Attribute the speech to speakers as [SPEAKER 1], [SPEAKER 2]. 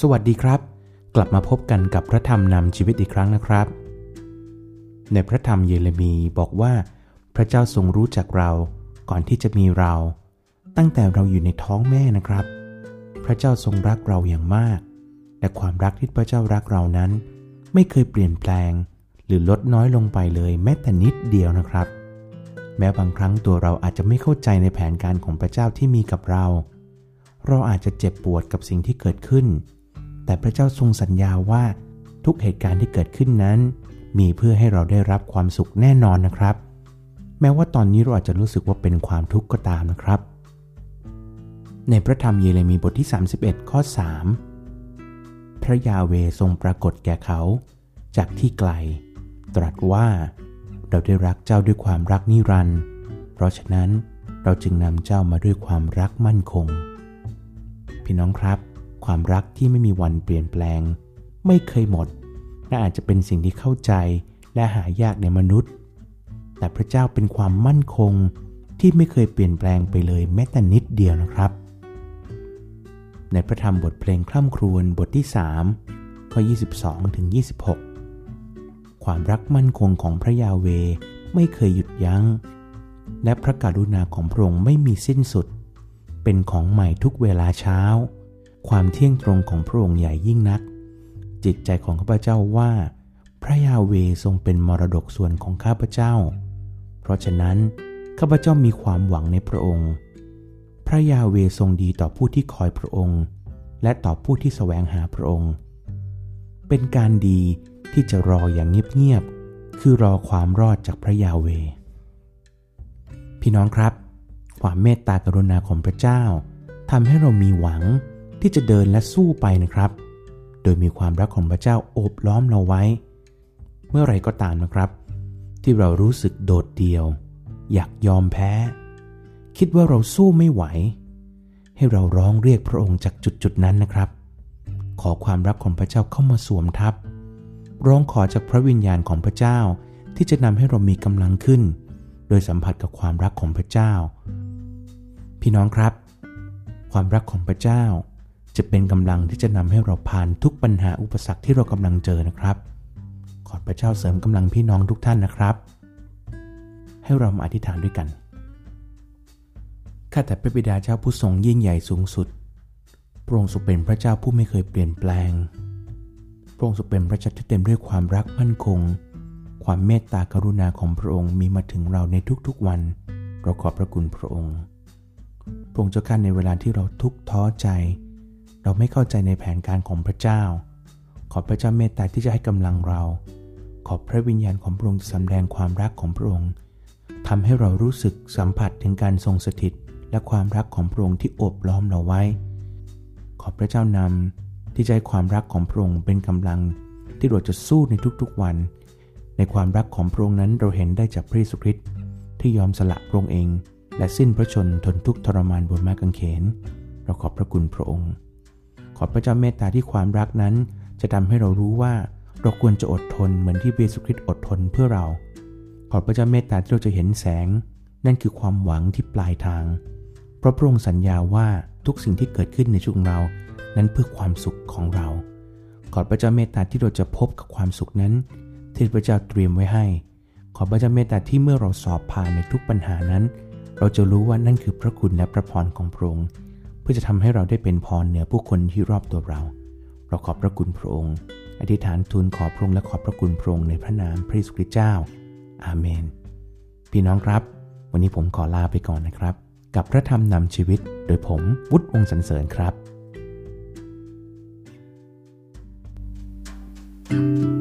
[SPEAKER 1] สวัสดีครับ กลับมาพบกันกับพระธรรมนำชีวิตอีกครั้งนะครับ ในพระธรรมเยเรมีบอกว่า พระเจ้าทรงรู้จักเราก่อนที่จะมีเรา ตั้งแต่เราอยู่ในท้องแม่นะครับ พระเจ้าทรงรักเราอย่างมากและความรักที่พระเจ้ารักเรานั้น ไม่เคยเปลี่ยนแปลง หรือลดน้อยลงไปเลยแม้แต่นิดเดียวนะครับ แม้บางครั้งตัวเราอาจจะไม่เข้าใจในแผนการของพระเจ้าที่มีกับเรา เราอาจจะเจ็บปวดกับสิ่งที่เกิดขึ้น แต่พระเจ้าทรงสัญญาว่าทุกเหตุการณ์ที่เกิดขึ้นนั้น มีเพื่อให้เราได้รับความสุขแน่นอนนะครับ แม้ว่าตอนนี้เราอาจจะรู้สึกว่าเป็นความทุกข์ก็ตามนะครับ ในพระธรรมเยเรมีบทที่ 31 ข้อ 3 พระยาเวทรงปรากฏแก่เขา จากที่ไกล ตรัสว่าเราได้รักเจ้าด้วยความรักนิรันดร์เพราะฉะนั้นเราจึงนำเจ้ามาด้วยความรักมั่นคง พี่น้องครับ ความรักที่ไม่มีวันเปลี่ยนแปลง ไม่เคยหมดและอาจจะเป็นสิ่งที่เข้าใจและหายากในมนุษย์ แต่พระเจ้าเป็นความมั่นคงที่ไม่เคยเปลี่ยนแปลงไปเลยแม้แต่นิดเดียวนะครับ ในพระธรรมบทเพลงคล่ำครวญบทที่ 3 ข้อ 22ถึง26 ความรักมั่นคงของพระยาเวไม่เคยหยุดยัง้ง และพระกรุณาของพระองค์ไม่มีสิ้นสุด เป็นของใหม่ทุกเวลาเช้า ความเที่ยงตรงของพระองค์ใหญ่ยิ่งนัก จิตใจของข้าพเจ้าว่า พระยาเวทรงเป็นมรดกส่วนของข้าพเจ้า เพราะฉะนั้นข้าพเจ้ามีความหวังในพระองค์ พระยาเวทรงดีต่อผู้ที่คอยพระองค์ และต่อผู้ที่แสวงหาพระองค์ เป็นการดีที่จะรออย่างเงียบๆคือรอความรอดจากพระยาเว พี่น้องครับ ความเมตตากรุณาของพระเจ้าทำให้เรามีหวัง ที่จะเดินและสู้ไปนะครับ โดยมีความรักของพระเจ้าโอบล้อมเราไว้ เมื่อไรก็ตามนะครับ ที่เรารู้สึกโดดเดี่ยว อยากยอมแพ้ คิดว่าเราสู้ไม่ไหว ให้เราร้องเรียกพระองค์จากจุดจุดนั้นนะครับ ขอความรักของพระเจ้าเข้ามาสวมทับ ร้องขอจากพระวิญญาณของพระเจ้าที่จะนำให้เรามีกำลังขึ้น โดยสัมผัสกับความรักของพระเจ้า พี่น้องครับ ความรักของพระเจ้า จะเป็นกำลังที่จะนำให้เราผ่านทุกปัญหาอุปสรรคที่เรากำลังเจอนะครับ ขอพระเจ้าเสริมกำลังพี่น้องทุกท่านนะครับ ให้เรามาอธิษฐานด้วยกัน ข้าแต่พระบิดาเจ้าผู้ทรงยิ่งใหญ่สูงสุด พระองค์ทรงเป็นพระเจ้าผู้ไม่เคยเปลี่ยนแปลง พระองค์ทรงเป็นพระเจ้าที่เต็มด้วยความรักมั่นคง ความเมตตากรุณาของพระองค์มีมาถึงเราในทุกๆวัน เราขอบพระคุณพระองค์ พระองค์เจ้าข้าในเวลาที่เราทุกข์ท้อใจ เราไม่เข้าใจในแผนการของพระเจ้า ขอพระเจ้าเมตตาที่จะให้กำลังเรา ขอพระวิญญาณของพระองค์สำแดงความรักของพระองค์ทำให้เรารู้สึกสัมผัสถึงการทรงสถิต และความรักของพระองค์ที่โอบล้อมเราไว้ ขอพระเจ้านำที่จะให้ความรักของพระองค์เป็นกำลังที่เราจะสู้ในทุกๆวัน ในความรักของพระองค์นั้นเราเห็นได้จากพระเยซูคริสต์ที่ยอมสละพระองค์เอง และสิ้นพระชนทนทุกข์ทรมานบนไม้กางเขน เราขอบพระคุณพระองค์ ขอพระเจ้าเมตตาที่ความรักนั้น จะทำให้เรารู้ว่าเราควรจะอดทนเหมือนที่เยซูคริสต์อดทนเพื่อเรา ขอพระเจ้าเมตตาที่เราจะเห็นแสง นั่นคือความหวังที่ปลายทาง เพราะพระองค์สัญญาว่าทุกสิ่งที่เกิดขึ้นในชีวิตของเรา นั้นเพื่อความสุขของเรา ขอพระเจ้าเมตตาที่เราจะพบกับความสุขนั้น ที่พระเจ้าเตรียมไว้ให้ ขอพระเจ้าเมตตาที่เมื่อเราสอบผ่านในทุกปัญหานั้น เราจะรู้ว่านั่นคือพระคุณและพระพรของพระองค์ พื่อจะทำให้เราได้เป็นพรเหนือผู้คนที่รอบตัวเรา เราขอบพระคุณพระองค์ อธิษฐานทูลขอพระองค์และขอบพระคุณพระองค์ในพระนามพระเยซูคริสต์เจ้า อาเมน พี่น้องครับ วันนี้ผมขอลาไปก่อนนะครับ กับพระธรรมนำชีวิต โดยผมวุฒิวงศ์สันเสริญครับ thank you